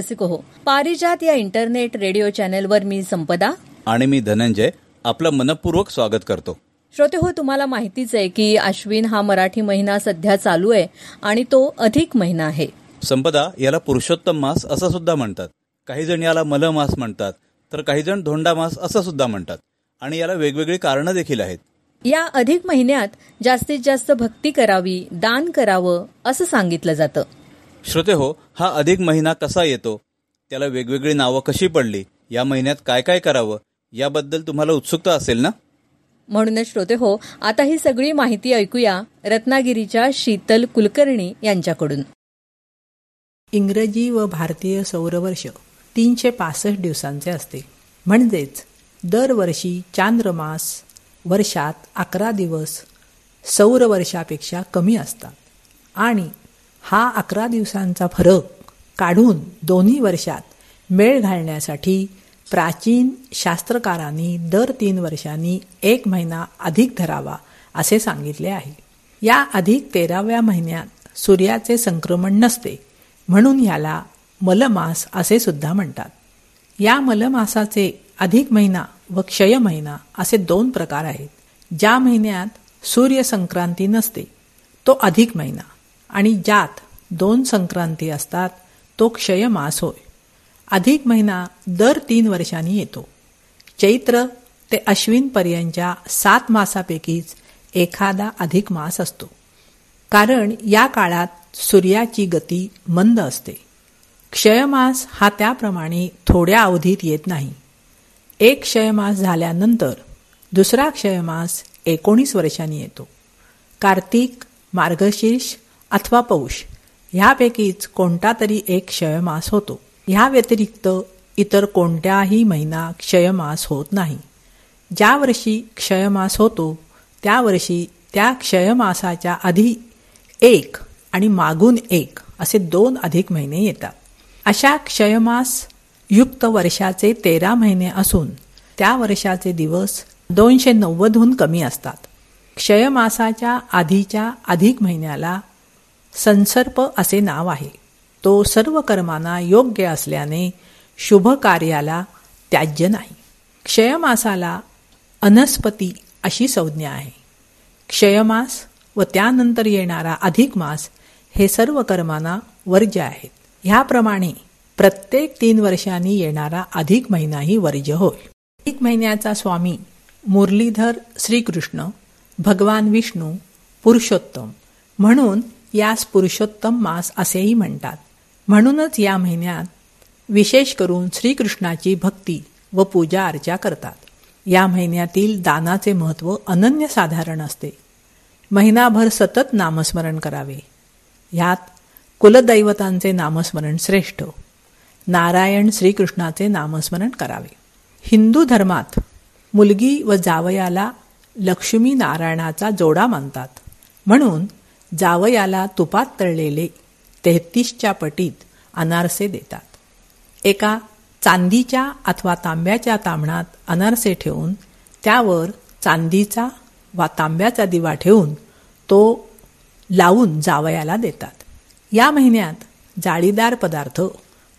रसिको हो. पारिजात या इंटरनेट रेडिओ चॅनलवर मी संपदा. आणि मी धनंजय आपलं मनपूर्वक स्वागत करतो. श्रोते हो तुम्हाला माहितीच आहे की अश्विन हा मराठी महिना सध्या चालू आहे आणि तो अधिक महिना आहे. संपदा याला पुरुषोत्तम मास असं सुद्धा म्हणतात. काही जण याला मल मास म्हणतात तर काही जण धोंडा मास असं सुद्धा म्हणतात. आणि याला वेगवेगळी कारणं देखील आहेत. या अधिक महिन्यात जास्तीत जास्त भक्ती करावी दान करावं असं सांगितलं जातं. श्रोते हो हा अधिक महिना कसा येतो? त्याला वेगवेगळी नावं कशी पडली? या महिन्यात काय काय करावं? याबद्दल तुम्हाला उत्सुकता असेल ना? म्हणूनच श्रोते हो आता ही सगळी माहिती ऐकूया रत्नागिरीच्या शीतल कुलकर्णी यांच्याकडून. इंग्रजी व भारतीय सौरवर्ष तीनशे पासष्ट दिवसांचे असते. म्हणजेच दरवर्षी चांद्रमास वर्षात अकरा दिवस सौरवर्षापेक्षा कमी असतात. आणि हा अकरा दिवसांचा फरक काढून दोन्ही वर्षात मेळ घालण्यासाठी प्राचीन शास्त्रकारांनी दर तीन वर्षांनी एक महिना अधिक धरावा असे सांगितले आहे. या अधिक तेराव्या महिन्यात सूर्याचे संक्रमण नसते म्हणून याला मलमास असे सुद्धा म्हणतात. या मलमासाचे अधिक महिना व क्षय महिना असे दोन प्रकार आहेत. ज्या महिन्यात सूर्यसंक्रांती नसते तो अधिक महिना. आणि ज्यात दोन संक्रांती असतात तो क्षय मास होय. अधिक महिना दर तीन वर्षांनी येतो. चैत्र ते अश्विनपर्यंतच्या सात मासापैकीच एखादा अधिक मास असतो. कारण या काळात सूर्याची गती मंद असते. क्षयमास हा त्याप्रमाणे थोड्या अवधीत येत नाही. एक क्षयमास झाल्यानंतर दुसरा क्षयमास एकोणीस वर्षांनी येतो. कार्तिक मार्गशीर्ष अथवा पौष. ह्यापैकीच कोणता तरी एक क्षयमास होतो. ह्या व्यतिरिक्त इतर कोणत्याही महिना क्षयमास होत नाही. ज्या वर्षी क्षयमास होतो त्या वर्षी त्या क्षयमासाच्या आधी एक आणि मागून एक असे दोन अधिक महिने येतात. अशा क्षयमास युक्त वर्षाचे तेरा महिने असून त्या वर्षाचे दिवस दोनशे नव्वदहून कमी असतात. क्षयमासाच्या आधीच्या अधिक महिन्याला संसर्प असे नाव आहे. तो सर्व कर्मांना योग्य असल्याने शुभ कार्याला त्याज्य नाही. क्षयमासाला अनस्पती अशी संज्ञा आहे. क्षयमास व त्यानंतर येणारा अधिक मास हे सर्व कर्मांना वर्ज्य आहेत. ह्याप्रमाणे प्रत्येक तीन वर्षांनी येणारा अधिक महिनाही वर्ज्य होय. अधिक महिन्याचा स्वामी मुरलीधर श्रीकृष्ण भगवान विष्णू पुरुषोत्तम म्हणून यास पुरुषोत्तम मास असेही म्हणतात. म्हणूनच या महिन्यात विशेष करून श्रीकृष्णाची भक्ती व पूजा अर्चा करतात. या महिन्यातील दानाचे महत्त्व अनन्यसाधारण असते. महिनाभर सतत नामस्मरण करावे. ह्यात कुलदैवतांचे नामस्मरण श्रेष्ठ. नारायण श्रीकृष्णाचे नामस्मरण करावे. हिंदू धर्मात मुलगी व जावयाला लक्ष्मी नारायणाचा जोडा मानतात. म्हणून जावयाला तुपात तळलेले तेहतीसच्या पटीत अनारसे देतात. एका चांदीच्या अथवा तांब्याच्या तांबणात अनारसे ठेवून त्यावर चांदीचा वा तांब्याचा दिवा ठेवून तो लावून जावयाला देतात. या महिन्यात जाळीदार पदार्थ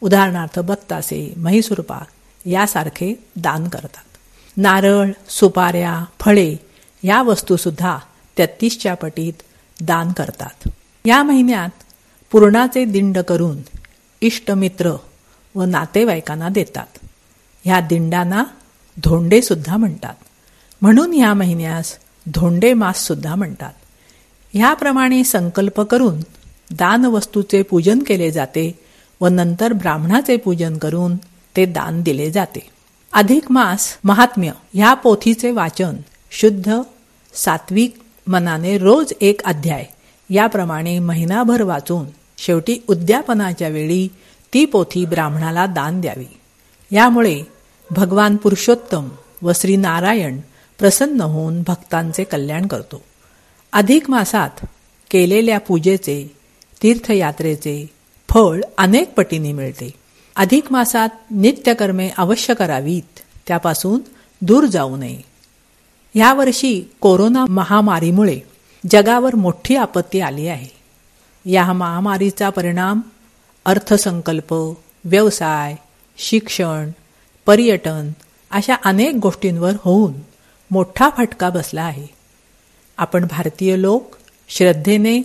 उदाहरणार्थ बत्तासे म्हैसूरपाक यासारखे दान करतात. नारळ सुपाऱ्या फळे या वस्तूसुद्धा तेहतीसच्या पटीत दान करतात. या महिन्यात पूर्णाचे दिंड करून इष्टमित्र व नातेवाईकांना देतात. ह्या दिंडांना धोंडेसुद्धा म्हणतात. म्हणून ह्या महिन्यास धोंडे मास सुद्धा म्हणतात. ह्याप्रमाणे संकल्प करून दानवस्तूचे पूजन केले जाते व नंतर ब्राह्मणाचे पूजन करून ते दान दिले जाते. अधिक मास महात्म्य ह्या पोथीचे वाचन शुद्ध सात्विक मनाने रोज एक अध्याय. याप्रमाणे महिनाभर वाचून शेवटी उद्यापनाच्या वेळी ती पोथी ब्राह्मणाला दान द्यावी. यामुळे भगवान पुरुषोत्तम व श्री नारायण प्रसन्न होऊन भक्तांचे कल्याण करतो. अधिक मासात केलेल्या पूजेचे तीर्थयात्रेचे फळ अनेक पटीने मिळते. अधिक मासात नित्यकर्मे अवश्य करावीत त्यापासून दूर जाऊ नये. यावर्षी कोरोना महामारीमुळे जगावर मोठी आपत्ती आली आहे. या महामारीचा परिणाम अर्थसंकल्प व्यवसाय शिक्षण पर्यटन अशा अनेक गोष्टींवर होऊन मोठा फटका बसला आहे. आपण भारतीय लोक श्रद्धेने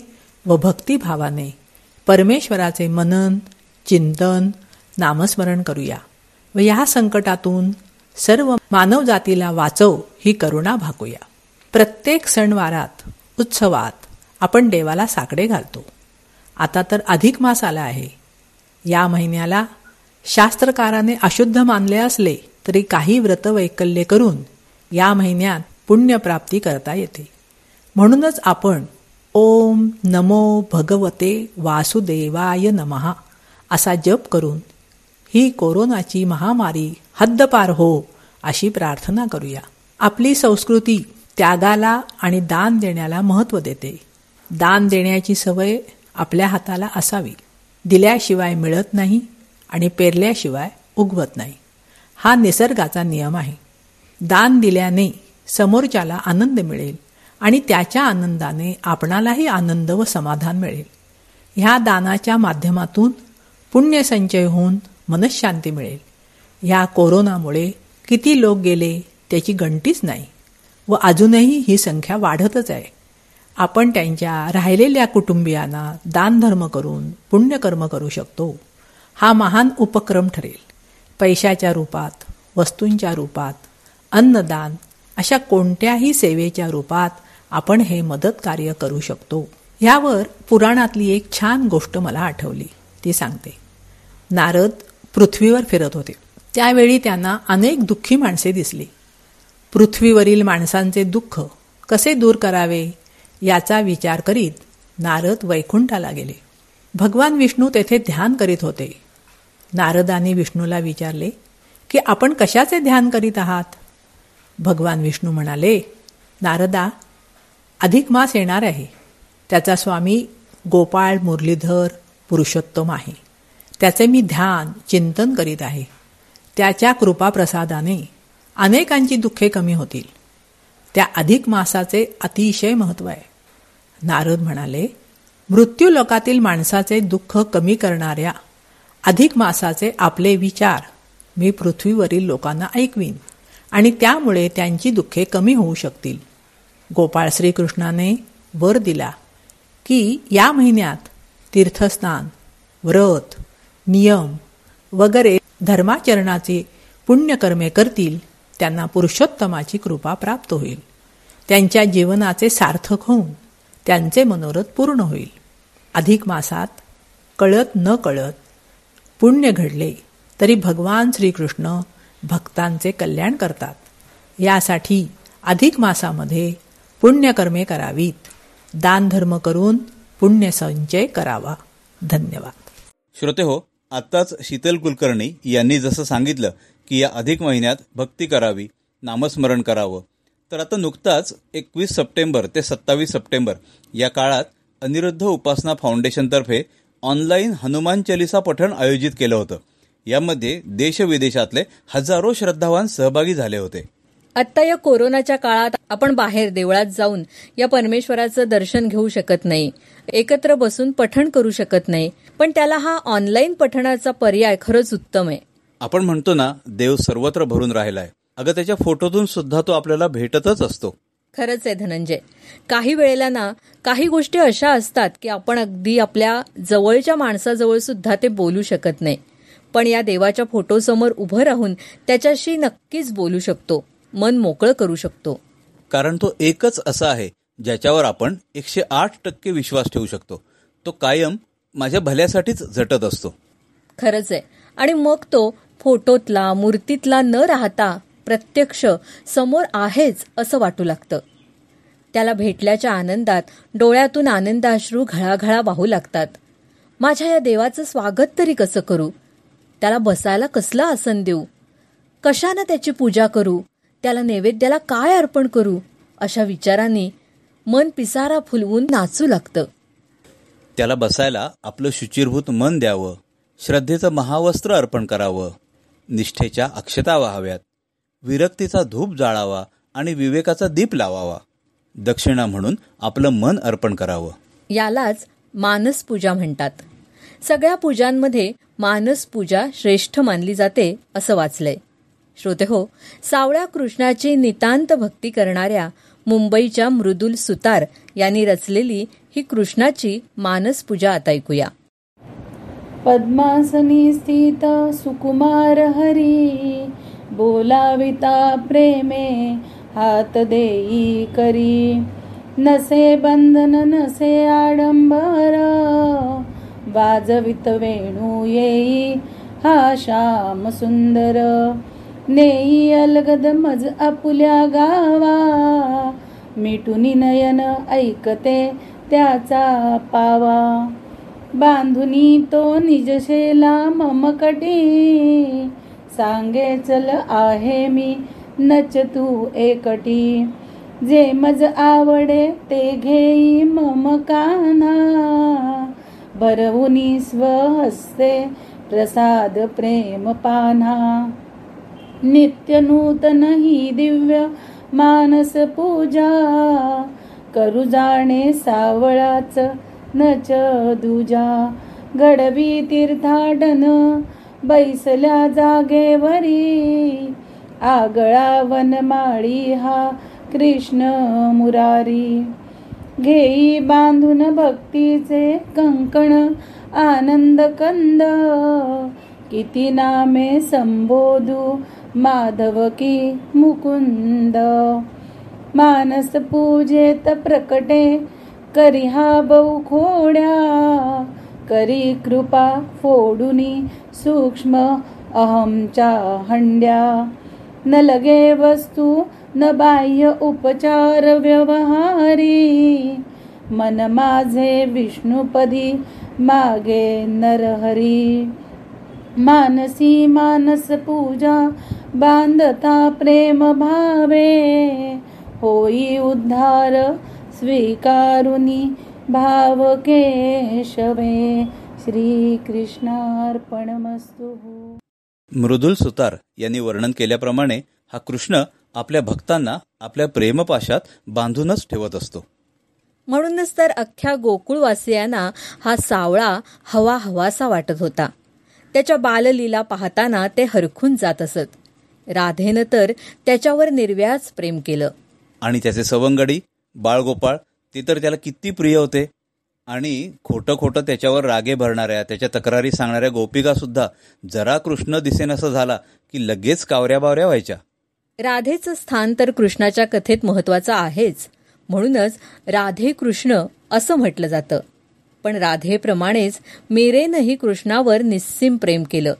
व भक्तिभावाने परमेश्वराचे मनन चिंतन नामस्मरण करूया व या संकटातून सर्व मानवजातीला वाचव ही करुणा भागूया. प्रत्येक सणवारात उत्सवात आपण देवाला साकडे घालतो. आता तर अधिक मास आला आहे. या महिन्याला शास्त्रकाराने अशुद्ध मानले असले तरी काही व्रतवैकल्य करून या महिन्यात पुण्यप्राप्ती करता येते. म्हणूनच आपण ओम नमो भगवते वासुदेवाय नमहा असा जप करून ही कोरोनाची महामारी हद्दपार हो अशी प्रार्थना करूया. आपली संस्कृती त्यागाला आणि दान देण्याला महत्त्व देते. दान देण्याची सवय आपल्या हाताला असावी. दिल्याशिवाय मिळत नाही आणि पेरल्याशिवाय उगवत नाही. हा निसर्गाचा नियम आहे. दान दिल्याने समोरच्याला आनंद मिळेल आणि त्याच्या आनंदाने आपणालाही आनंद व समाधान मिळेल. ह्या दानाच्या माध्यमातून पुण्यसंचय होऊन मनशांती मिळेल. ह्या कोरोनामुळे किती लोक गेले त्याची गणतीच नाही व अजूनही ही संख्या वाढतच आहे. आपण त्यांच्या राहिलेल्या कुटुंबियांना दानधर्म करून पुण्यकर्म करू शकतो. हा महान उपक्रम ठरेल. पैशाच्या रूपात वस्तूंच्या रूपात अन्नदान अशा कोणत्याही सेवेच्या रूपात आपण हे मदत कार्य करू शकतो. यावर पुराणातली एक छान गोष्ट मला आठवली. ती सांगते. नारद पृथ्वीवर फिरत होते. त्यावेळी त्यांना अनेक दुःखी माणसे दिसली. पृथ्वीवरील माणसांचे दुःख कसे दूर करावे याचा विचार करीत नारद वैकुंठाला गेले. भगवान विष्णू तेथे ध्यान करीत होते. नारदाने विष्णूला विचारले की आपण कशाचे ध्यान करीत आहात? भगवान विष्णू म्हणाले नारदा अधिक मास येणार आहे. त्याचा स्वामी गोपाळ मुरलीधर पुरुषोत्तम आहे. त्याचे मी ध्यान चिंतन करीत आहे. त्याच्या कृपाप्रसादाने अनेकांची दुःखे कमी होतील. त्या अधिक मासाचे अतिशय महत्त्व आहे. नारद म्हणाले मृत्यू लोकातील माणसाचे दुःख कमी करणाऱ्या अधिक मासाचे आपले विचार मी पृथ्वीवरील लोकांना ऐकवीन आणि त्यामुळे त्यांची दुःखे कमी होऊ शकतील. गोपाळ श्रीकृष्णाने वर दिला की या महिन्यात तीर्थस्नान व्रत नियम वगैरे धर्माचरणाचे पुण्यकर्मे करतील त्यांना पुरुषोत्तमाची कृपा प्राप्त होईल. त्यांच्या जीवनाचे सार्थक होऊन त्यांचे मनोरथ पूर्ण होईल. अधिक मासात कळत न कळत पुण्य घडले तरी भगवान श्रीकृष्ण भक्तांचे कल्याण करतात. यासाठी अधिक मासामध्ये पुण्यकर्मे करावीत. दानधर्म करून पुण्यसंचय करावा. धन्यवाद. श्रोते हो आत्ताच शीतल कुलकर्णी यांनी जसं सांगितलं की या अधिक महिन्यात भक्ती करावी नामस्मरण करावं. तर आता नुकताच एकवीस सप्टेंबर ते सत्तावीस सप्टेंबर या काळात अनिरुद्ध उपासना फाउंडेशनतर्फे ऑनलाईन हनुमान चालिसा पठण आयोजित केलं होतं. यामध्ये देशविदेशातले हजारो श्रद्धावान सहभागी झाले होते. आत्ता या कोरोनाच्या काळात आपण बाहेर देवळात जाऊन या परमेश्वराचं दर्शन घेऊ शकत नाही. एकत्र बसून पठण करू शकत नाही. पण त्याला हा ऑनलाईन पठणाचा पर्याय खरंच उत्तम आहे. आपण म्हणतो ना देव सर्वत्र भरून राहिलाय. अगं त्याच्या फोटोतून सुद्धा तो आपल्याला भेटतच असतो. खरंच आहे धनंजय. काही वेळेला ना काही गोष्टी अशा असतात की आपण अगदी आपल्या जवळच्या माणसाजवळ सुद्धा ते बोलू शकत नाही. पण या देवाच्या फोटोसमोर उभं राहून त्याच्याशी नक्कीच बोलू शकतो. मन मोकळं करू शकतो. कारण तो एकच असा आहे ज्याच्यावर आपण एकशे आठ टक्के विश्वास ठेवू शकतो. तो कायम माझ्या भल्यासाठीच झटत असतो. खरंच आहे. आणि मग तो फोटोतला मूर्तीतला न राहता प्रत्यक्ष समोर आहेच असं वाटू लागतं. त्याला भेटल्याच्या आनंदात डोळ्यातून आनंदाश्रू घळाघळा वाहू लागतात. माझ्या या देवाचं स्वागत तरी कसं करू? त्याला बसायला कसलं आसन देऊ? कशानं त्याची पूजा करू? त्याला नैवेद्याला काय अर्पण करू? अशा विचारांनी मन पिसारा फुलवून नाचू लागतं. त्याला बसायला आपलं शुचिरभूत मन द्यावं. श्रद्धेचं महावस्त्र अर्पण करावं. निष्ठेच्या अक्षता व्हाव्यात विरक्तीचा धूप जाळावा आणि विवेकाचा दीप लावावा. दक्षिणा म्हणून आपलं मन अर्पण करावं. यालाच मानस पूजा म्हणतात. सगळ्या पूजांमध्ये मानस पूजा श्रेष्ठ मानली जाते असं वाचलंय. श्रोते हो सावळ्या कृष्णाची नितांत भक्ती करणाऱ्या मुंबईच्या मृदुल सुतार यांनी रचलेली ही कृष्णाची मानस पूजा आता ऐकूया. पद्मासनी स्थित सुकुमार हरी बोलाविता प्रेमे हात देई करी. नसे बंधन नसे आडंबर वाजवित वेणू येई हा श्याम सुंदर. नेई अलगद मज आपुल्या गावा. मिटुनी नयन ऐकते त्याचा पावा. बांधुनी तो निजशेला मम कटी. सांगे चल आहे मी नच तू एकटी. जे मज आवडे ते घेई मम काना भरवुनी स्वहस्ते प्रसाद प्रेम पाना नित्य नूतन ही दिव्य मानस पूजा. करू जाणे सावळाच नच दुजा. गडवी तीर्थाटन बैसल्या जागेवरी. आगळा वनमाळी हा कृष्ण मुरारी. घेई बांधून भक्तीचे कंकण आनंद कंद किती नामे संबोधू माधव की मुकुंद. मानस पूजेत प्रकटे करी हा बहु खोड्या. करी कृपा फोडुनी सूक्ष्म अहमच्या हंड्या. न लगे वस्तू न बाह्य उपचार व्यवहारी. मन माझे विष्णुपदी मागे नरहरी. मानसी मानस पूजा बांधता प्रेम भावे होई उद्धार स्वीकारुनी भाव केशवे श्रीकृष्णार्पणमस्तु. मृदुल सुतार यांनी वर्णन केल्याप्रमाणे हा कृष्ण आपल्या भक्तांना आपल्या प्रेमपाशात बांधूनच ठेवत असतो. म्हणूनच तर अख्ख्या गोकुळवासियांना हा सावळा हवा हवासा वाटत होता. त्याच्या बाललीला पाहताना ते हरखून जात असत. राधेनं तर त्याच्यावर निर्व्याज प्रेम केलं. आणि त्याचे सवंगडी बाळगोपाळ ते तर त्याला किती प्रिय होते. आणि खोटं खोटं त्याच्यावर रागे भरणाऱ्या त्याच्या तक्रारी सांगणाऱ्या गोपिका सुद्धा जरा कृष्ण दिसेनसं झाला की लगेच कावऱ्या बावऱ्या व्हायच्या. राधेचं स्थान तर कृष्णाच्या कथेत महत्वाचं आहेच. म्हणूनच राधे कृष्ण असं म्हटलं जातं. पण राधेप्रमाणेच मेरेनही कृष्णावर निस्सीम प्रेम केलं.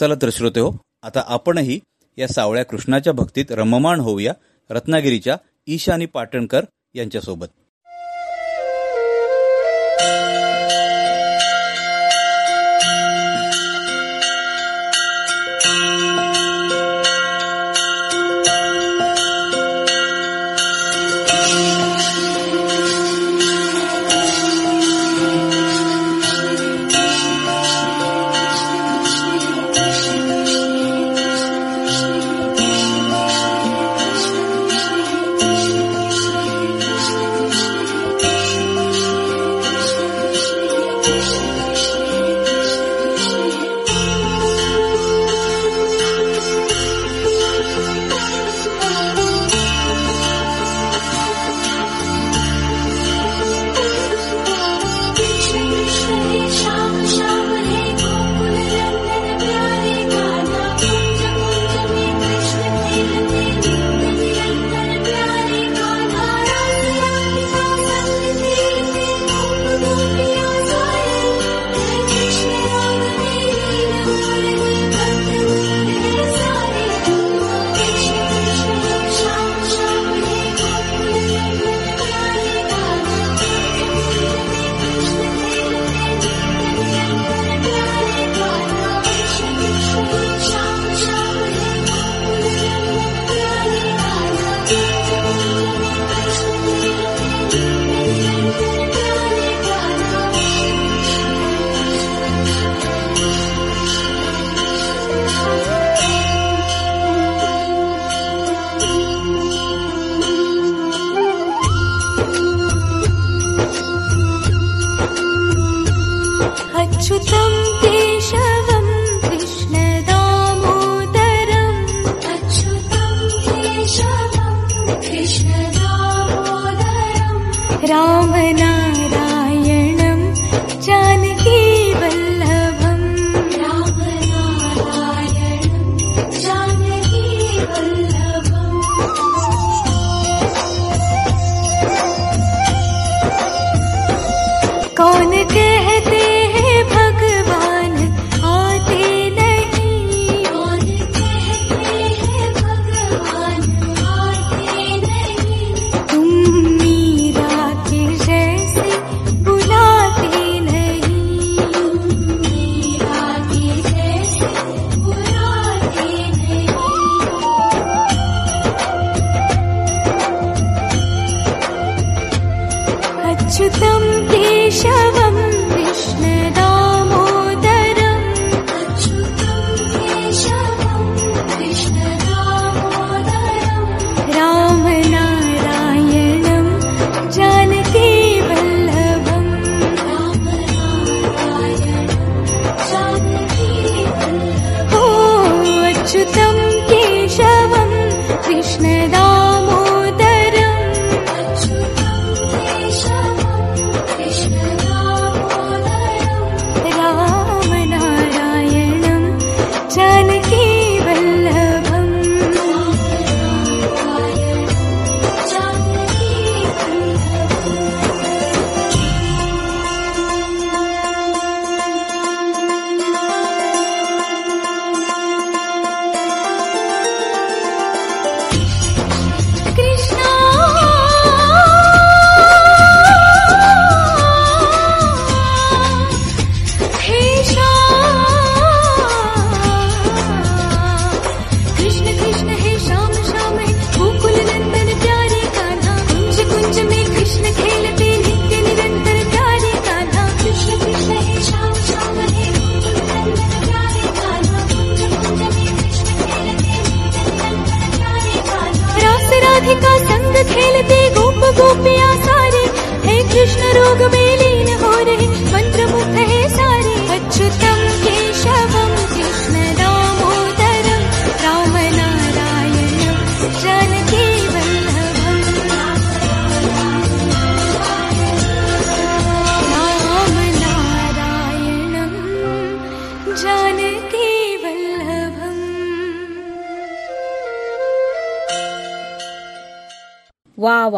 चला तर श्रोते हो आता आपणही या सावळ्या कृष्णाच्या भक्तीत रममाण होऊया. रत्नागिरीच्या ईशानी पाटणकर यांच्यासोबत.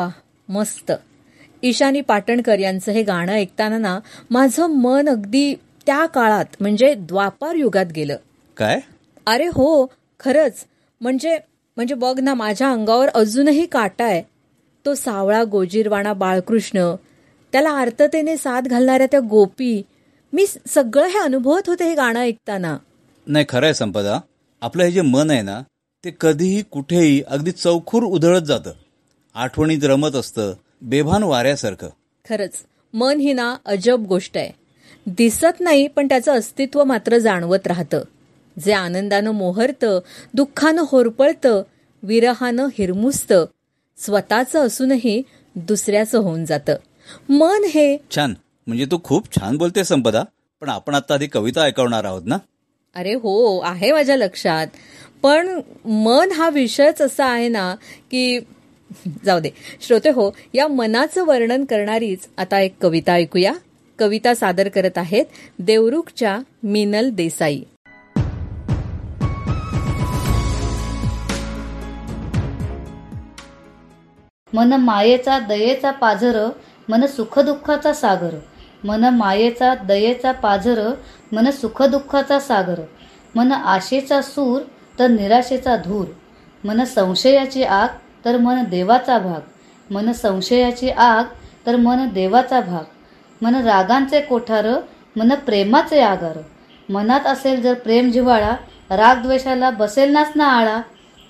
वा मस्त. ईशानी पाटणकर यांचं हे गाणं ऐकताना ना माझं मन अगदी त्या काळात म्हणजे द्वापार युगात गेलं. काय? अरे हो खरंच. म्हणजे म्हणजे बघ ना माझ्या अंगावर अजूनही काटा आहे. तो सावळा गोजीरवाणा बाळकृष्ण त्याला आर्ततेने साथ घालणाऱ्या त्या गोपी मी सगळं हे अनुभवत होते हे गाणं ऐकताना. नाही खरं आहे संपदा. आपलं हे जे मन आहे ना ते कधीही कुठेही अगदी चौखूर उधळत जातं. आठवणीत रमत असतं बेभान वाऱ्यासारखं. खरंच मन ही ना अजब गोष्ट आहे. दिसत नाही पण त्याचं अस्तित्व मात्र जाणवत राहतं. जे आनंदानं मोहरतं दुःखानं होरपळतं विरहानं हिरमुसतं स्वतःचं असूनही दुसऱ्याचं होऊन जातं. मन हे छान. म्हणजे तू खूप छान बोलते संपदा. पण आपण आता आधी कविता ऐकवणार आहोत ना? अरे हो आहे माझ्या लक्षात. पण मन हा विषयच असा आहे ना की जाऊ दे. श्रोते हो या मनाचं वर्णन करणारीच आता एक कविता ऐकूया. कविता सादर करत आहेत देवरुखच्या मिनल देसाई. मन मायेचा दयेचा पाझर मन सुखदुःखाचा सागर. मन मायेचा दयेचा पाझर मन सुखदुःखाचा सागर. मन आशेचा सूर तर निराशेचा धूर. मन संशयाची आग तर मन देवाचा भाग. मन संशयाची आग तर मन देवाचा भाग. मन रागांचे कोठार मन प्रेमाचे आगार. मनात असेल जर प्रेम जिव्हाळा राग द्वेषाला बसेल नाच ना आळा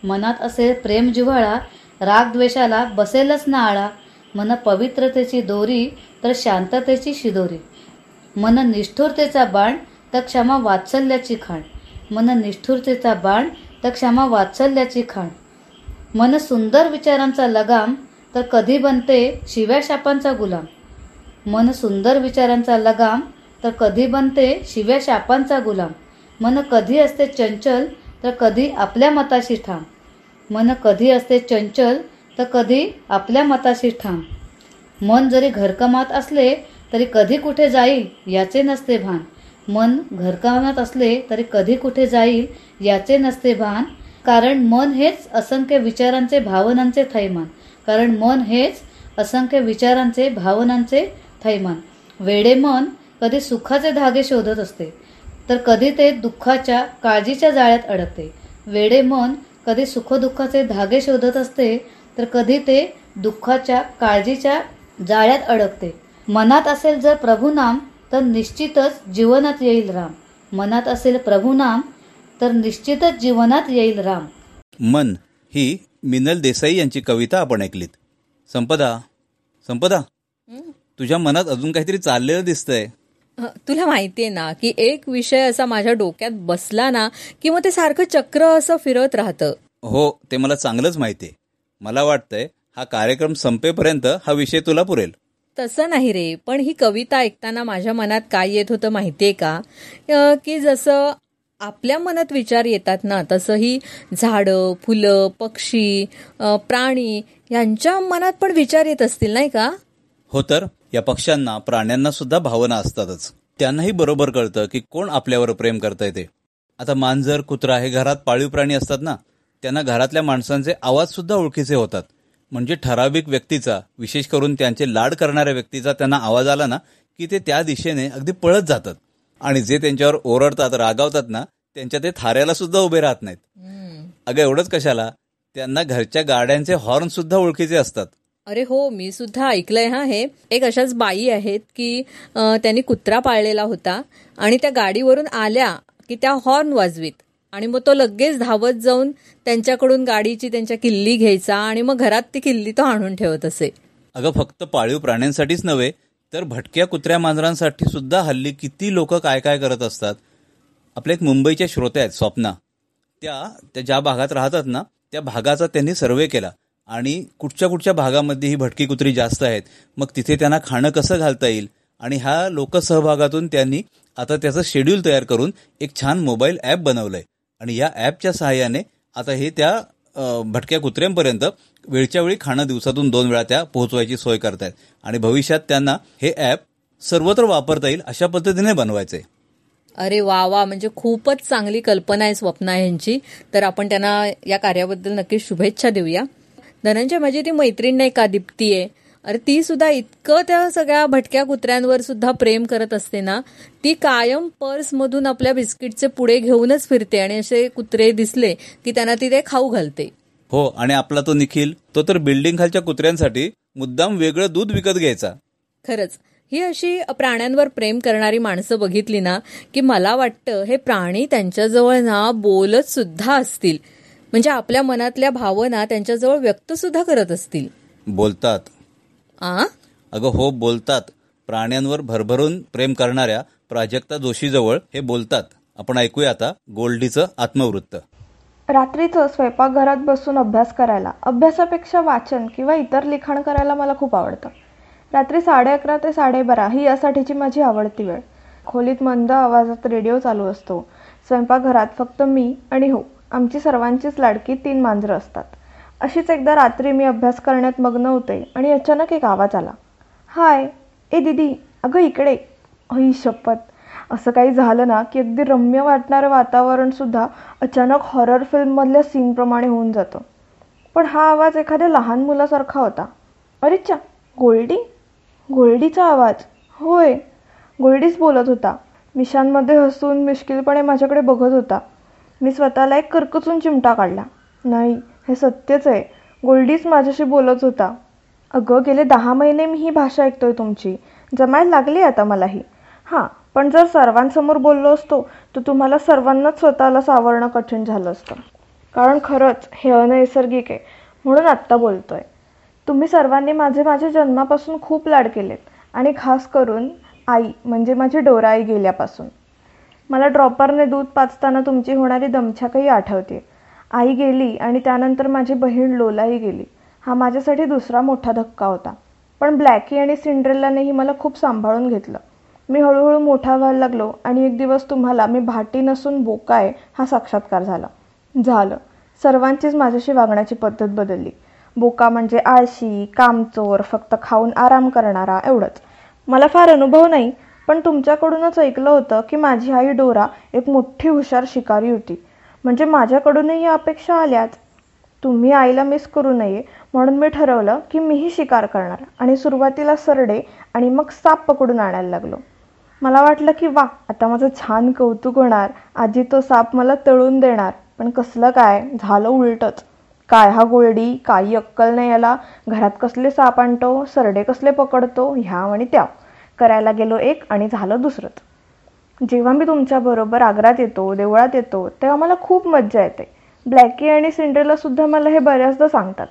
मनात असेल प्रेम जिव्हाळा राग द्वेषाला बसेलच ना आळा मन पवित्रतेची दोरी तर शांततेची शिदोरी. मन निष्ठुरतेचा बाण तर क्षमा वात्सल्याची खाण. मन निष्ठुरतेचा बाण तर क्षमा वात्सल्याची खाण. मन सुंदर विचारांचा लगाम तर कधी बनते शिव्या शापांचा गुलाम? मन सुंदर विचारांचा लगाम तर कधी बनते शिव्या शापांचा गुलाम? मन कधी असते चंचल तर कधी आपल्या मताशी ठाम? मन कधी असते चंचल तर कधी आपल्या मताशी ठाम? मन जरी घरकामात असले तरी कधी कुठे जाईल याचे नसते भान. मन घरकामात असले तरी कधी कुठे जाईल याचे नसते भान. कारण मन हेच असंख्य विचारांचे भावनांचे थैमान. कारण मन हेच असंख्य विचारांचे भावनांचे थैमान. वेडे मन कधी सुखाचे धागे शोधत असते तर कधी ते दुःखाच्या काळजीच्या जाळ्यात अडकते. वेडे मन कधी सुखदुःखाचे धागे शोधत असते तर कधी ते दुःखाच्या काळजीच्या जाळ्यात अडकते. मनात असेल जर प्रभुनाम तर निश्चितच जीवनात येईल राम. मनात असेल प्रभुनाम तर निश्चितच जीवनात येईल राम. मन ही मिनल देसाई यांची कविता आपण ऐकलीत. संपदा संपदा तुझ्या मनात अजून काहीतरी चाललेलं दिसतंय. तुला माहितीये ना की एक विषय असा माझ्या डोक्यात बसला ना की मग ते सारखं चक्र असं फिरत राहतं. हो ते मला चांगलंच माहितीये. मला वाटतंय हा कार्यक्रम संपेपर्यंत हा विषय तुला पुरेल. तसं नाही रे पण ही कविता ऐकताना माझ्या मनात काय येत होतं माहितीये का? की जसं आपल्या मनात विचार येतात ना तसंही झाडं फुलं पक्षी प्राणी यांच्या मनात पण विचार येत असतील नाही का? हो तर या पक्ष्यांना प्राण्यांना सुद्धा भावना असतातच. त्यांनाही बरोबर कळतं की कोण आपल्यावर प्रेम करतंय ते. आता मांजर कुत्रा हे घरात पाळीव प्राणी असतात ना त्यांना घरातल्या माणसांचे आवाज सुद्धा ओळखीचे होतात. म्हणजे ठराविक व्यक्तीचा विशेष करून त्यांचे लाड करणाऱ्या व्यक्तीचा त्यांना आवाज आला ना की ते त्या दिशेने अगदी पळत जातात. आणि जे त्यांच्यावर ओरडतात रागावतात ना त्यांच्या ते थाऱ्याला सुद्धा उभे राहत नाहीत. अगं एवढंच कशाला? त्यांना घरच्या गाड्यांचे हॉर्न सुद्धा ओळखीचे असतात. अरे हो मी सुद्धा ऐकलंय हा हे. एक अशाच बाई आहेत की त्यांनी कुत्रा पाळलेला होता आणि त्या गाडीवरून आल्या की त्या हॉर्न वाजवीत. आणि मग तो लगेच धावत जाऊन त्यांच्याकडून गाडीची त्यांच्या किल्ली घ्यायचा आणि मग घरात ती किल्ली तो आणून ठेवत असे. अगं फक्त पाळीव प्राण्यांसाठीच नव्हे तर भटक्या कुत्र्या मांजरांसाठी सुद्धा हल्ली किती लोक काय काय करत असतात? आपल्या एक मुंबईच्या श्रोत्या आहेत स्वप्ना. त्या त्या ज्या भागात राहतात ना त्या भागाचा त्यांनी सर्वे केला. आणि कुठच्या कुठच्या भागामध्ये ही भटकी कुत्री जास्त आहेत मग तिथे त्यांना खाणं कसं घालता येईल? आणि ह्या लोकसहभागातून त्यांनी आता त्याचं शेड्यूल तयार करून एक छान मोबाईल ॲप बनवलं आहे आणि या ॲपच्या सहाय्याने आता हे त्या भटक्या कुत्र्यांपर्यंत वेळच्या वेळी खाणं दिवसातून दोन वेळा त्या पोहोचवायची सोय करतायत. आणि भविष्यात त्यांना हे ॲप सर्वत्र वापरता येईल अशा पद्धतीने बनवायचंय. अरे वा वा. म्हणजे खूपच चांगली कल्पना आहे स्वप्ना यांची. तर आपण त्यांना या कार्याबद्दल नक्की शुभेच्छा देऊया. धनंजय माझी ती मैत्रीण नाही का दीप्ती आहे? अरे ती सुद्धा इतकं त्या सगळ्या भटक्या कुत्र्यांवर सुद्धा प्रेम करत असते ना ती कायम पर्समधून आपल्या बिस्किटचे पुढे घेऊनच फिरते आणि असे कुत्रे दिसले की त्यांना ती ते खाऊ घालते. हो आणि आपला तो निखिल तो तर बिल्डिंग खालच्या कुत्र्यांसाठी मुद्दाम वेगळं दूध विकत घ्यायचा. खरंच ही अशी प्राण्यांवर प्रेम करणारी माणसं बघितली ना की मला वाटतं हे प्राणी त्यांच्याजवळ ना बोलत सुद्धा असतील. म्हणजे आपल्या मनातल्या भावना त्यांच्याजवळ व्यक्त सुद्धा करत असतील. बोलतात. अगं हो बोलतात. प्राण्यांवर भरभरून प्रेम करणाऱ्या प्राजक्ता जोशीजवळ हे बोलतात. आपण ऐकूया आता गोल्डीचं आत्मवृत्त. रात्रीचं स्वयंपाकघरात बसून अभ्यास करायला. अभ्यासापेक्षा वाचन किंवा इतर लिखाण करायला मला खूप आवडतं. रात्री साडे अकरा ते साडेबारा ही यासाठीची माझी आवडती वेळ. खोलीत मंद आवाजात रेडिओ चालू असतो. स्वयंपाकघरात फक्त मी आणि हो आमची सर्वांचीच लाडकी तीन मांजरं असतात. अशीच एकदा रात्री मी अभ्यास करण्यात मग्न होते आणि अचानक एक आवाज आला. हाय. ए दीदी अगं इकडे. अही शपथ. असं काही झालं ना की अगदी रम्य वाटणारं वातावरणसुद्धा अचानक हॉरर फिल्ममधल्या सीनप्रमाणे होऊन जातं. पण हा आवाज एखाद्या लहान मुलासारखा होता. अरेच्छा गोल्डी? गोल्डीचा आवाज. होय. गोल्डीच बोलत होता. मिशांमध्ये हसून मिश्किलपणे माझ्याकडे बघत होता. मी स्वतःला एक कर्कचून चिमटा काढला. नाही हे सत्यच आहे. गोल्डीच माझ्याशी बोलत होता. अगं गेले दहा महिने मी ही भाषा ऐकतोय तुमची. जमायला लागली आता मलाही. हां पण जर सर्वांसमोर बोललो असतो तर तुम्हाला सर्वांनाच स्वतःला सावरणं कठीण झालं असतं. कारण खरंच हे अनैसर्गिक आहे. म्हणून आत्ता बोलतोय. तुम्ही सर्वांनी माझे माझ्या जन्मापासून खूप लाड केलेत. आणि खास करून आई म्हणजे माझी डोराई गेल्यापासून. मला ड्रॉपरने दूध पाचताना तुमची होणारी दमछाकही आठवते आई गेली आणि त्यानंतर माझी बहीण लोलाही गेली. हा माझ्यासाठी दुसरा मोठा धक्का होता. पण ब्लॅकी आणि सिंड्रेलानेही मला खूप सांभाळून घेतलं. मी हळूहळू मोठा व्हायला लागलो आणि एक दिवस तुम्हाला मी भाटी नसून बोका आहे हा साक्षात्कार झाला. झालं. सर्वांचीच माझ्याशी वागण्याची पद्धत बदलली. बोका म्हणजे आळशी कामचोर फक्त खाऊन आराम करणारा एवढंच. मला फार अनुभव नाही पण तुमच्याकडूनच ऐकलं होतं की माझी आई डोरा एक मोठी हुशार शिकारी होती. म्हणजे माझ्याकडूनही या अपेक्षा आल्याच तुम्ही आईला मिस करू नये म्हणून मी ठरवलं की मीही शिकार करणार आणि सुरुवातीला सरडे आणि मग साप पकडून आणायला लागलो. मला वाटलं की वा आता माझं छान कौतुक होणार. आजी तो साप मला तळून देणार. पण कसलं काय? झालं उलटच. काय हा गोल्डी काही अक्कल नाही याला. घरात कसले साप आणतो? सरडे कसले पकडतो? ह्या आणि त्या. करायला गेलो एक आणि झालं दुसरंच. जेव्हा मी तुमच्याबरोबर आग्रात येतो देवळात येतो तेव्हा मला खूप मज्जा येते. ब्लॅकी आणि सिंड्रेलासुद्धा मला हे बऱ्याचदा सांगतात.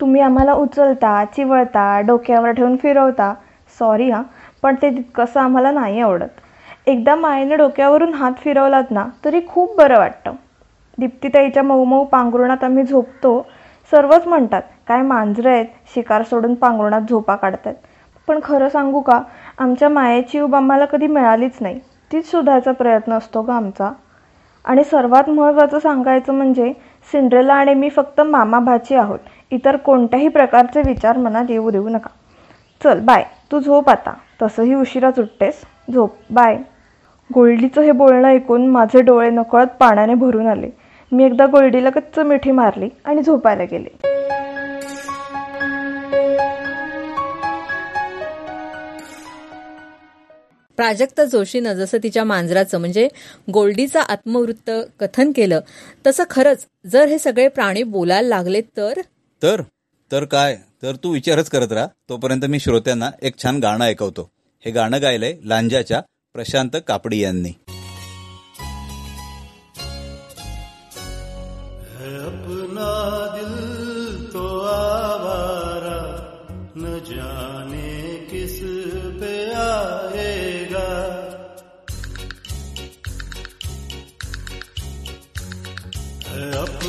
तुम्ही आम्हाला उचलता चिवळता डोक्यावर ठेवून फिरवता. सॉरी हां पण ते तितकंसं आम्हाला नाही आवडत. एकदा मायेने डोक्यावरून हात फिरवलात ना तरी खूप बरं वाटतं. दीप्तीताईच्या मऊ मऊ पांघरुणात आम्ही झोपतो. सर्वच म्हणतात काय मांजरं आहेत शिकार सोडून पांघरुणात झोपा काढतात पण खरं सांगू का आमच्या मायेची उब आम्हाला कधी मिळालीच नाही. तीच शोधायचा प्रयत्न असतो का आमचा. आणि सर्वात महत्त्वाचं सांगायचं म्हणजे सिंड्रेला आणि मी फक्त मामा भाची आहोत. इतर कोणत्याही प्रकारचे विचार मनात येऊ देऊ नका. चल बाय तू झोप आता. तसंही उशिरा सुटतेस. झोप. बाय गोल्डीचं हे बोलणं ऐकून माझे डोळे नकळत पाण्याने भरून आले. मी एकदा गोल्डीला कच्च मिठी मारली आणि झोपायला गेले. प्राजक्ता जोशीनं जसं तिच्या मांजराचं म्हणजे गोल्डीचं आत्मवृत्त कथन केलं तसं खरंच जर हे सगळे प्राणी बोलायला लागले तर? तर? तर काय? तर तू विचारच करत राहा. तोपर्यंत मी श्रोत्यांना एक छान गाणं ऐकवतो. हे गाणं गायलंय लांजाच्या प्रशांत कापडी यांनी. अपना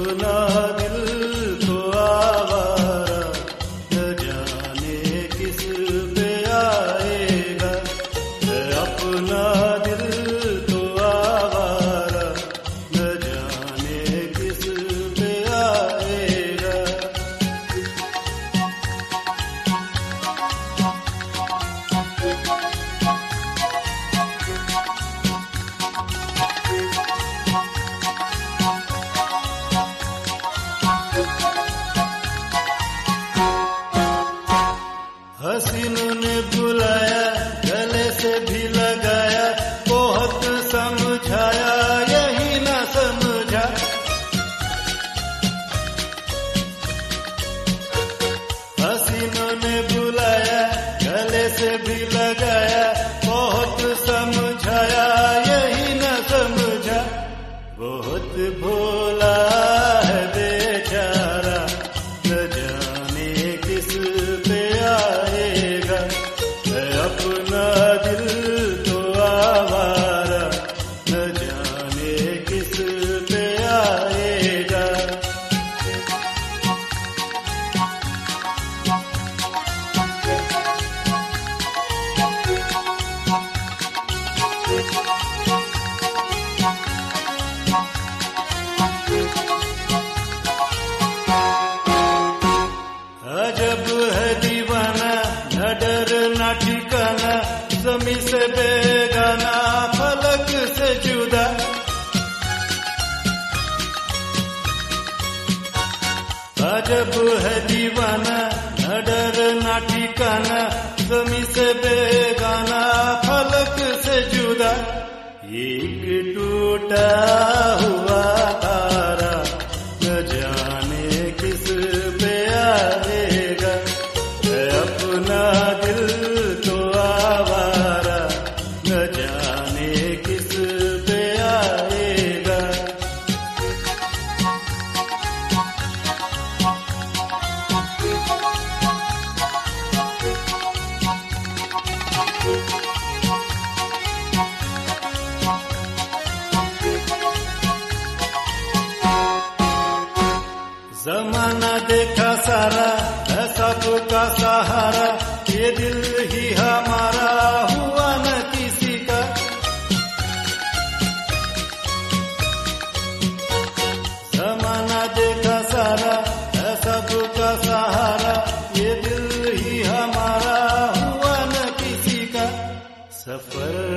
है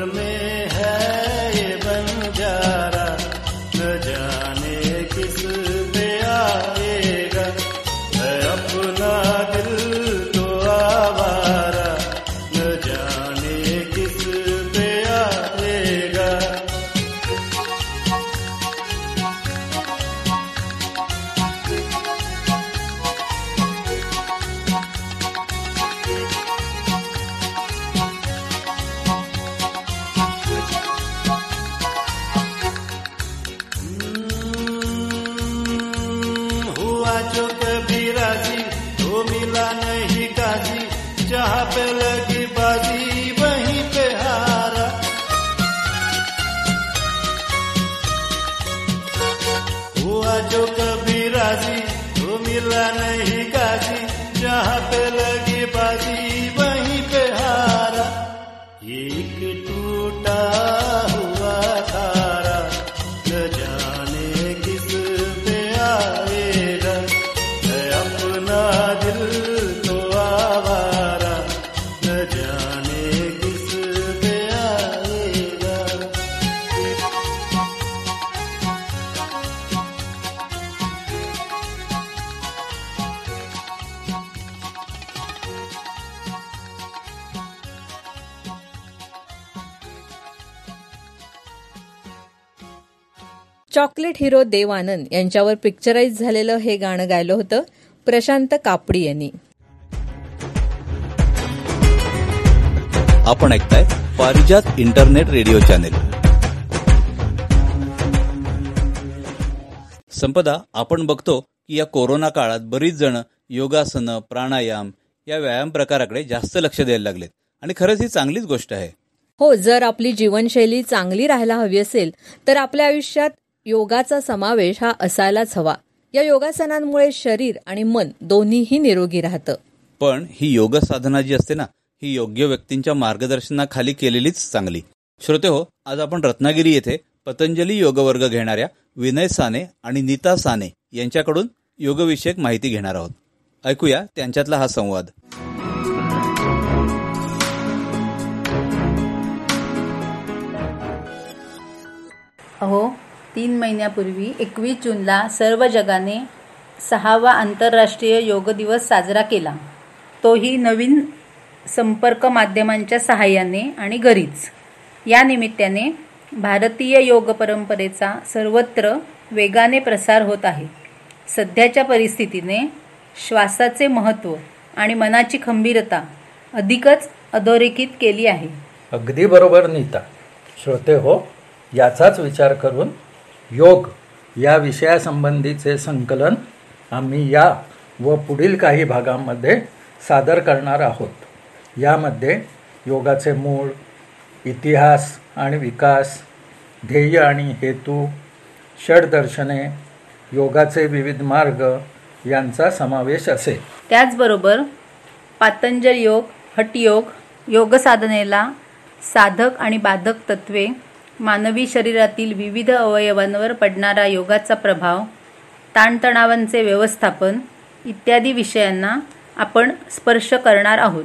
में है ये बन जा। हिरो देव आनंद यांच्यावर पिक्चराईज झालेलं हे गाणं गायलं होतं प्रशांत कापडी यांनी. आपण ऐकताय Parijat internet radio channel. Sampada आपण बघतो की या कोरोना काळात बरीच जण योगासनं प्राणायाम या व्यायाम प्रकाराकडे जास्त लक्ष द्यायला लागलेत. आणि खरंच ही चांगलीच गोष्ट आहे. हो जर आपली जीवनशैली चांगली राहायला हवी असेल तर आपल्या आयुष्यात योगाचा समावेश हा असायलाच हवा. या योगासनांमुळे शरीर आणि मन दोन्हीही निरोगी राहतं. पण ही योग साधना जी असते ना ही योग्य व्यक्तींच्या मार्गदर्शनाखाली केलेलीच चांगली. श्रोते हो आज आपण रत्नागिरी येथे पतंजली योगवर्ग घेणाऱ्या विनय साने आणि नीता साने यांच्याकडून योगविषयक माहिती घेणार आहोत. ऐकूया त्यांच्यातला हा संवाद. अहो तीन महिन्यापूर्वी एकवीस जूनला सर्व जगाने सहावा आंतरराष्ट्रीय योग दिवस साजरा केला. तोही नवीन संपर्क माध्यमांच्या सहाय्याने आणि घरीच. या निमित्ताने भारतीय योग परंपरेचा सर्वत्र वेगाने प्रसार होत आहे. सध्याच्या परिस्थितीने श्वासाचे महत्त्व आणि मनाची खंबीरता अधिकच अधोरेखित केली आहे. अगदी बरोबर नीता. श्रोते हो याचाच विचार करून योग या विषयासंबंधीचे संकलन आम्ही या व पुढील काही भागांमध्ये सादर करणार आहोत. यामध्ये योगाचे मूळ इतिहास आणि विकास ध्येय आणि हेतू षडदर्शने योगाचे विविध मार्ग यांचा समावेश असेल त्याचबरोबर पातंजल योग हटयोग योगसाधनेला साधक आणि बाधक तत्वे मानवी शरीरातील विविध अवयवांवर पडणारा योगाचा प्रभाव ताणतणावांचे व्यवस्थापन इत्यादी विषयांना आपण स्पर्श करणार आहोत.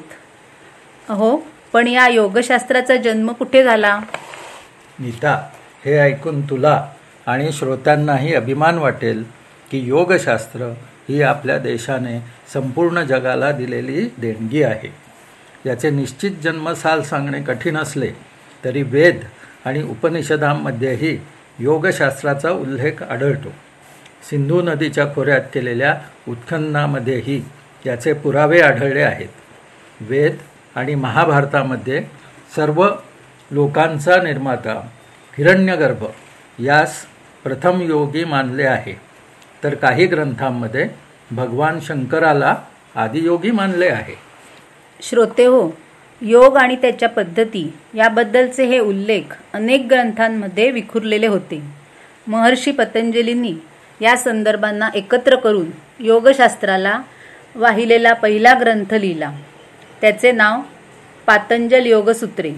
अहो पण या योगशास्त्राचा जन्म कुठे झाला? नीता हे ऐकून तुला आणि श्रोत्यांनाही अभिमान वाटेल की योगशास्त्र ही आपल्या देशाने संपूर्ण जगाला दिलेली देणगी आहे. याचे निश्चित जन्मसाल सांगणे कठीण असले तरी वेद आणि उपनिषदांमध्येही योगशास्त्राचा उल्लेख आढळतो. सिंधू नदीच्या खोऱ्यात केलेल्या उत्खननामध्येही याचे पुरावे आढळले आहेत. वेद आणि महाभारतामध्ये सर्व लोकांचा निर्माता हिरण्यगर्भ यास प्रथम योगी मानले आहे. तर काही ग्रंथांमध्ये भगवान शंकराला आदियोगी मानले आहे. श्रोते हो योग आणि त्याच्या पद्धती याबद्दलचे हे उल्लेख अनेक ग्रंथांमध्ये विखुरलेले होते. महर्षी पतंजलींनी या संदर्भांना एकत्र करून योगशास्त्राला वाहिलेला पहिला ग्रंथ लिहिला. त्याचे नाव पातंजल योगसूत्रे.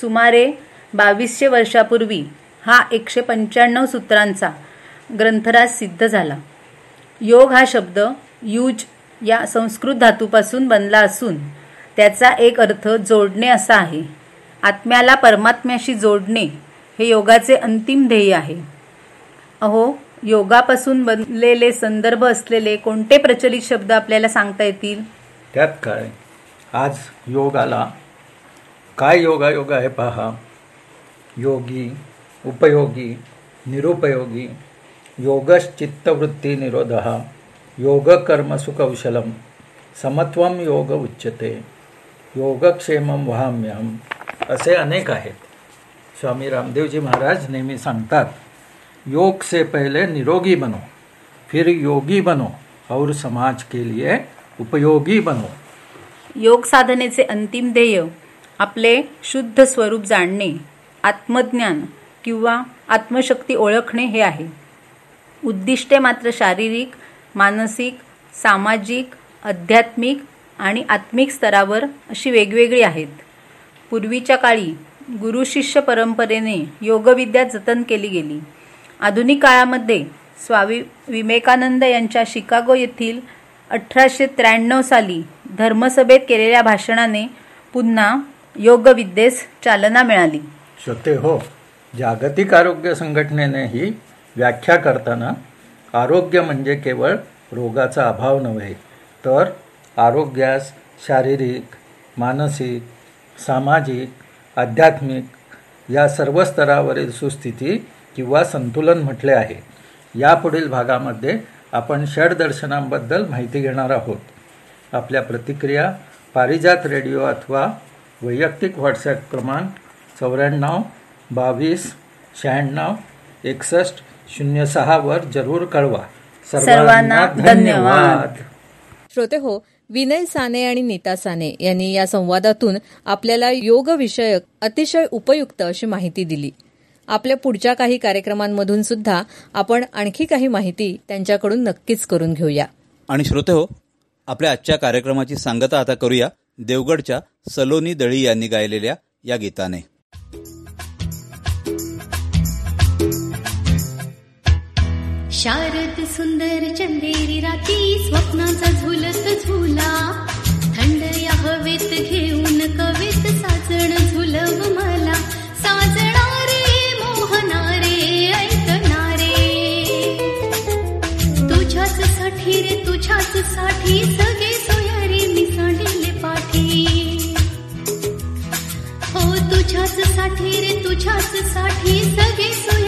सुमारे बावीसशे वर्षापूर्वी हा एकशे पंच्याण्णव सूत्रांचा ग्रंथराज सिद्ध झाला. योग हा शब्द यूज या संस्कृत धातूपासून बनला असून त्याचा एक अर्थ जोडणे असा आहे. आत्म्याला परमात्म्याशी जोडणे हे योगाचे अंतिम ध्येय आहे. अहो योगापासून बनलेले संदर्भ असलेले कोणते प्रचलित शब्द आपल्याला सांगता येतील? त्यात काय? आज योगाला काय योगायोग आहे पहा. योगी उपयोगी निरुपयोगी योगश्चित्तवृत्ती निरोध योगकर्मसुकौशलम समत्वम योग उच्यते। योगक्षेमम वहाम्यहम. असे अनेक आहेत. स्वामी रामदेवजी महाराज नेहमी सांगतात योग से पहले निरोगी बनो फिर योगी बनो और समाज के लिए उपयोगी बनो. योग साधनेचे अंतिम ध्येय आपले शुद्ध स्वरूप जाणणे आत्मज्ञान किंवा आत्मशक्ती ओळखणे हे आहे. उद्दिष्टे मात्र शारीरिक मानसिक सामाजिक आध्यात्मिक आणि आत्मिक स्तरावर अशी वेगवेगळी आहेत. पूर्वीच्या काळी गुरु शिष्य परंपरेने योगविद्या जतन केली गेली. आधुनिक काळामध्ये स्वामी विवेकानंद यांच्या शिकागो येथील अठराशे त्र्याण्णव साली धर्मसभेत केलेल्या भाषणाने पुन्हा योगविद्येस चालना मिळाली. श्रोते हो. जागतिक आरोग्य संघटनेनेही व्याख्या करताना आरोग्य म्हणजे केवळ रोगाचा अभाव नव्हे तर आरोग्यास शारीरिक मानसिक सामाजिक आध्यात्मिक या सर्व स्तरावरील सुस्थिती किंवा संतुलन म्हटले आहे. यापुढील भागामध्ये आपण षडदर्शनांबद्दल माहिती घेणार आहोत. आपल्या प्रतिक्रिया पारिजात रेडिओ अथवा वैयक्तिक व्हॉट्सॲप क्रमांक चौऱ्याण्णव बावीस शहाण्णव एकसष्ट शून्य सहावर जरूर कळवा. सर्वांना धन्यवाद. श्रोते हो विनय साने आणि नीता साने यांनी या संवादातून आपल्याला योग विषयक अतिशय उपयुक्त अशी माहिती दिली. आपल्या पुढच्या काही कार्यक्रमांमधून सुद्धा आपण आणखी काही माहिती त्यांच्याकडून नक्कीच करून घेऊया. आणि श्रोते हो आपल्या आजच्या कार्यक्रमाची सांगता आता करूया देवगडच्या सलोनी दळी यांनी गायलेल्या या गीताने. शारद सुंदर चंदेरी राती स्वप्नाचा झुलत झुला. थंड या हवेत घेऊन कवेत साजण झुलव मला. साजणारे मोहनारे ऐकणारे. तुझ्याच साठी रे तुझ्याच साठी सगळे सोयारे मी सांडिले पाठी. हो तुझ्याच साठी रे तुझ्याच साठी सगळे सोय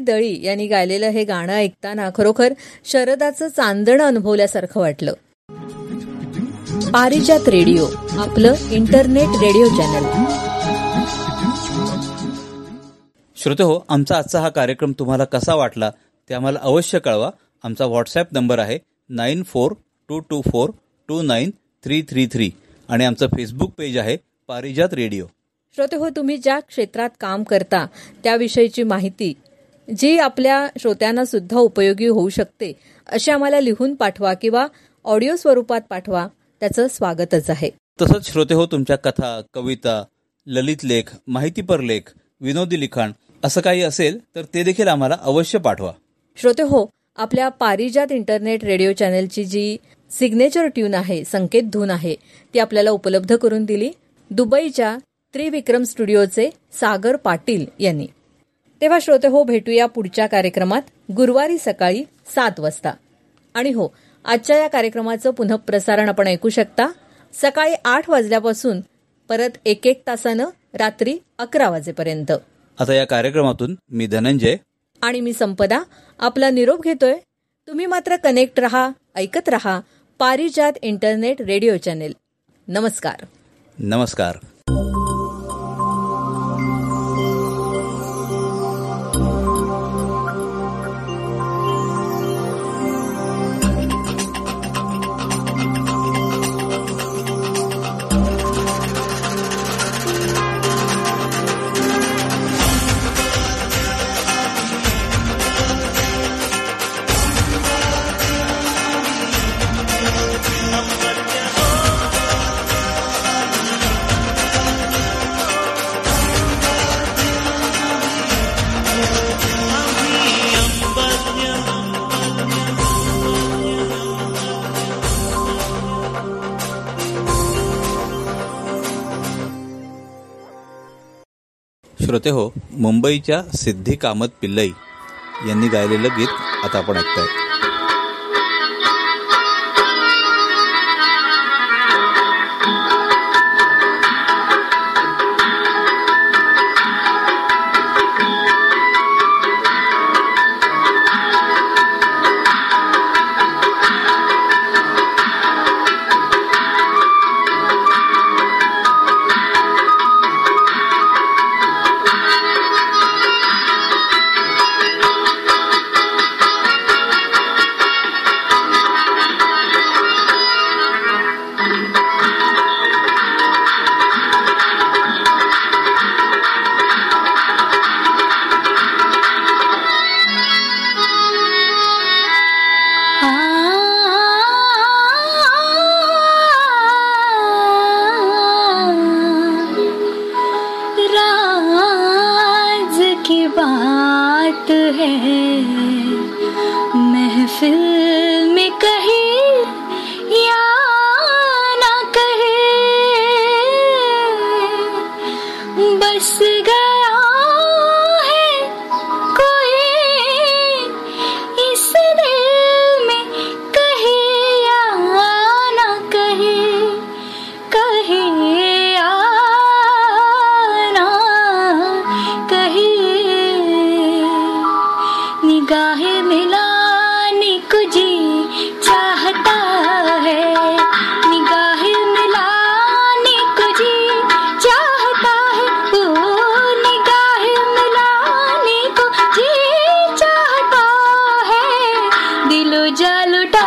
दळी यांनी गायलेलं हे गाणं ऐकताना खरोखर शरदाचं चांदणं अनुभवल्यासारखं वाटलं. पारिजात रेडिओ आपलं इंटरनेट रेडिओ चॅनल. श्रोते हो आमचा आजचा हा कार्यक्रम तुम्हाला कसा वाटला ते आम्हाला अवश्य कळवा. आमचा व्हॉट्सॲप नंबर आहे nine four two two four two nine three three three आणि आमचं फेसबुक पेज आहे पारिजात रेडिओ. श्रोते हो तुम्ही ज्या क्षेत्रात काम करता त्याविषयीची माहिती जी आपल्या श्रोत्यांना सुद्धा उपयोगी होऊ शकते अशी आम्हाला लिहून पाठवा किंवा ऑडिओ स्वरूपात पाठवा. त्याचं स्वागतच आहे. तसंच श्रोते हो तुमच्या कथा कविता ललित लेख माहितीपर लेख विनोदी लिखाण असं काही असेल तर ते देखील आम्हाला अवश्य पाठवा. श्रोते हो आपल्या पारिजात इंटरनेट रेडिओ चॅनलची जी सिग्नेचर ट्यून आहे संकेत धून आहे ती आपल्याला उपलब्ध करून दिली. दुबईच्या त्रिविक्रम स्टुडिओचे सागर पाटील यांनी. तेव्हा श्रोते हो भेटूया पुढच्या कार्यक्रमात गुरुवारी सकाळी सात वाजता. आणि हो आजच्या या कार्यक्रमाचं पुनःप्रसारण आपण ऐकू शकता. सकाळी आठ वाजल्यापासून परत एक एक तासानं रात्री अकरा वाजेपर्यंत. आता या कार्यक्रमातून मी धनंजय. आणि मी संपदा. आपला निरोप घेतोय. तुम्ही मात्र कनेक्ट रहा ऐकत रहा पारिजात इंटरनेट रेडिओ चॅनेल. नमस्कार. नमस्कार. श्रोते हो मुंबईच्या सिद्धी कामत पिल्लई यांनी गायलेलं गीत आता आपण ऐकतायत. जल उठा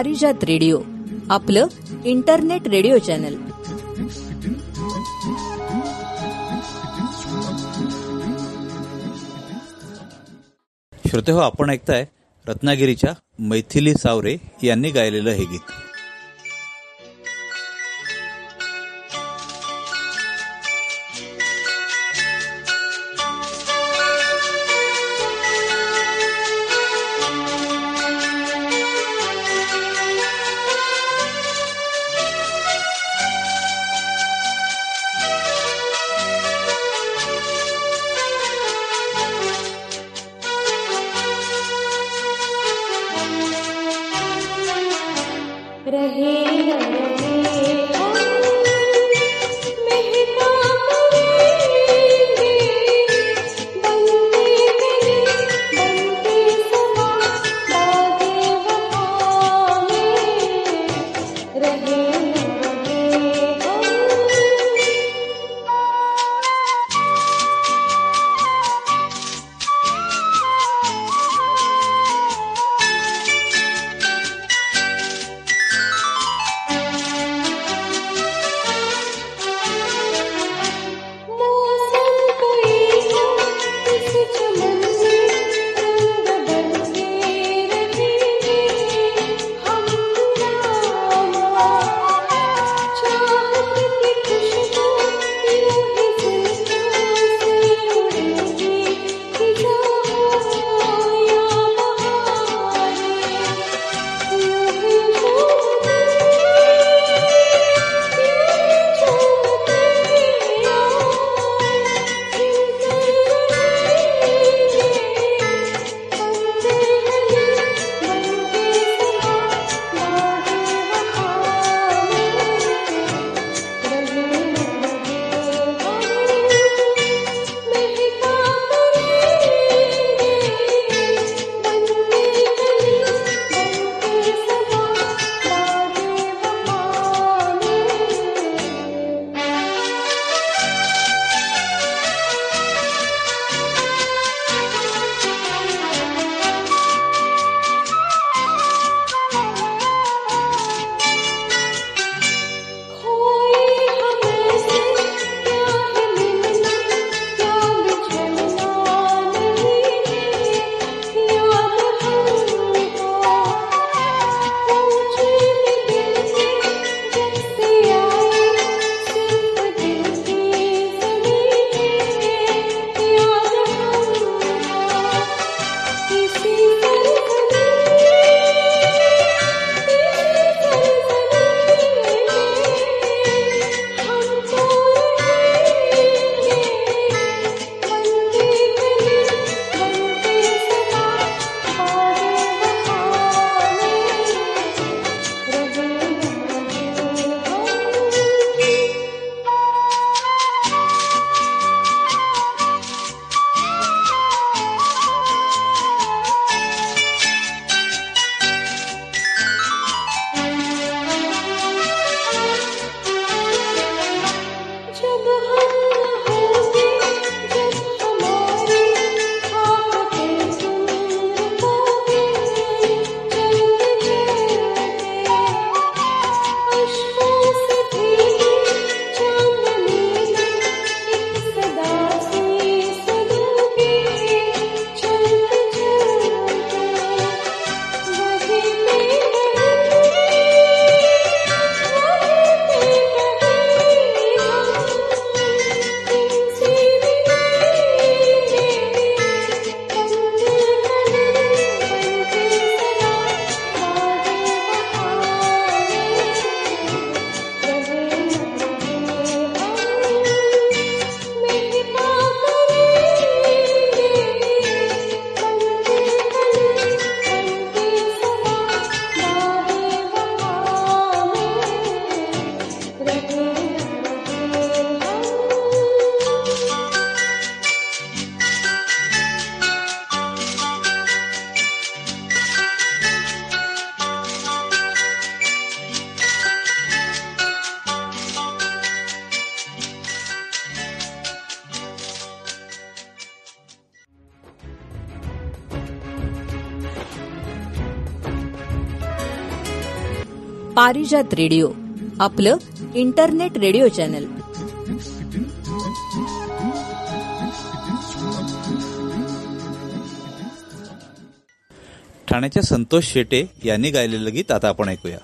पारिजात रेडिओ आपलं इंटरनेट रेडिओ चॅनल. श्रोते हो आपण ऐकताय रत्नागिरीच्या मैथिली सावरे यांनी गायलेलं हे गीत. पारिजात रेडिओ आपलं इंटरनेट रेडिओ चॅनल. ठाण्याच्या संतोष शेटे यांनी गायलेलं गीत आता आपण ऐकूया.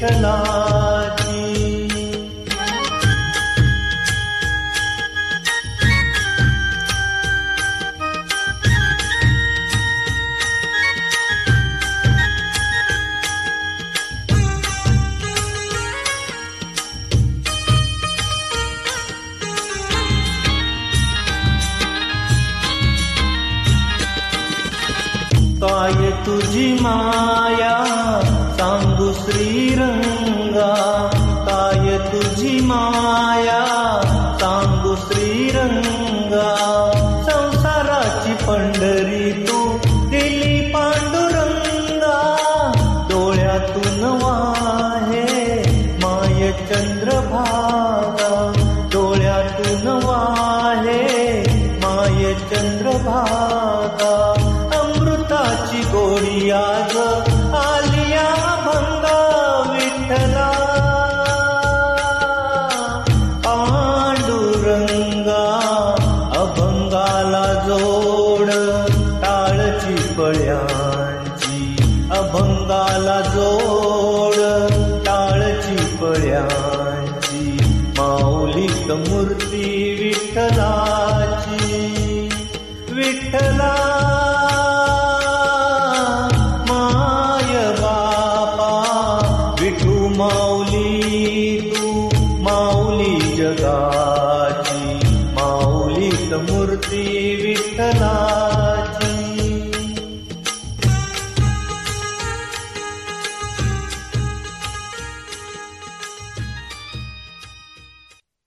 கேட்கலாம்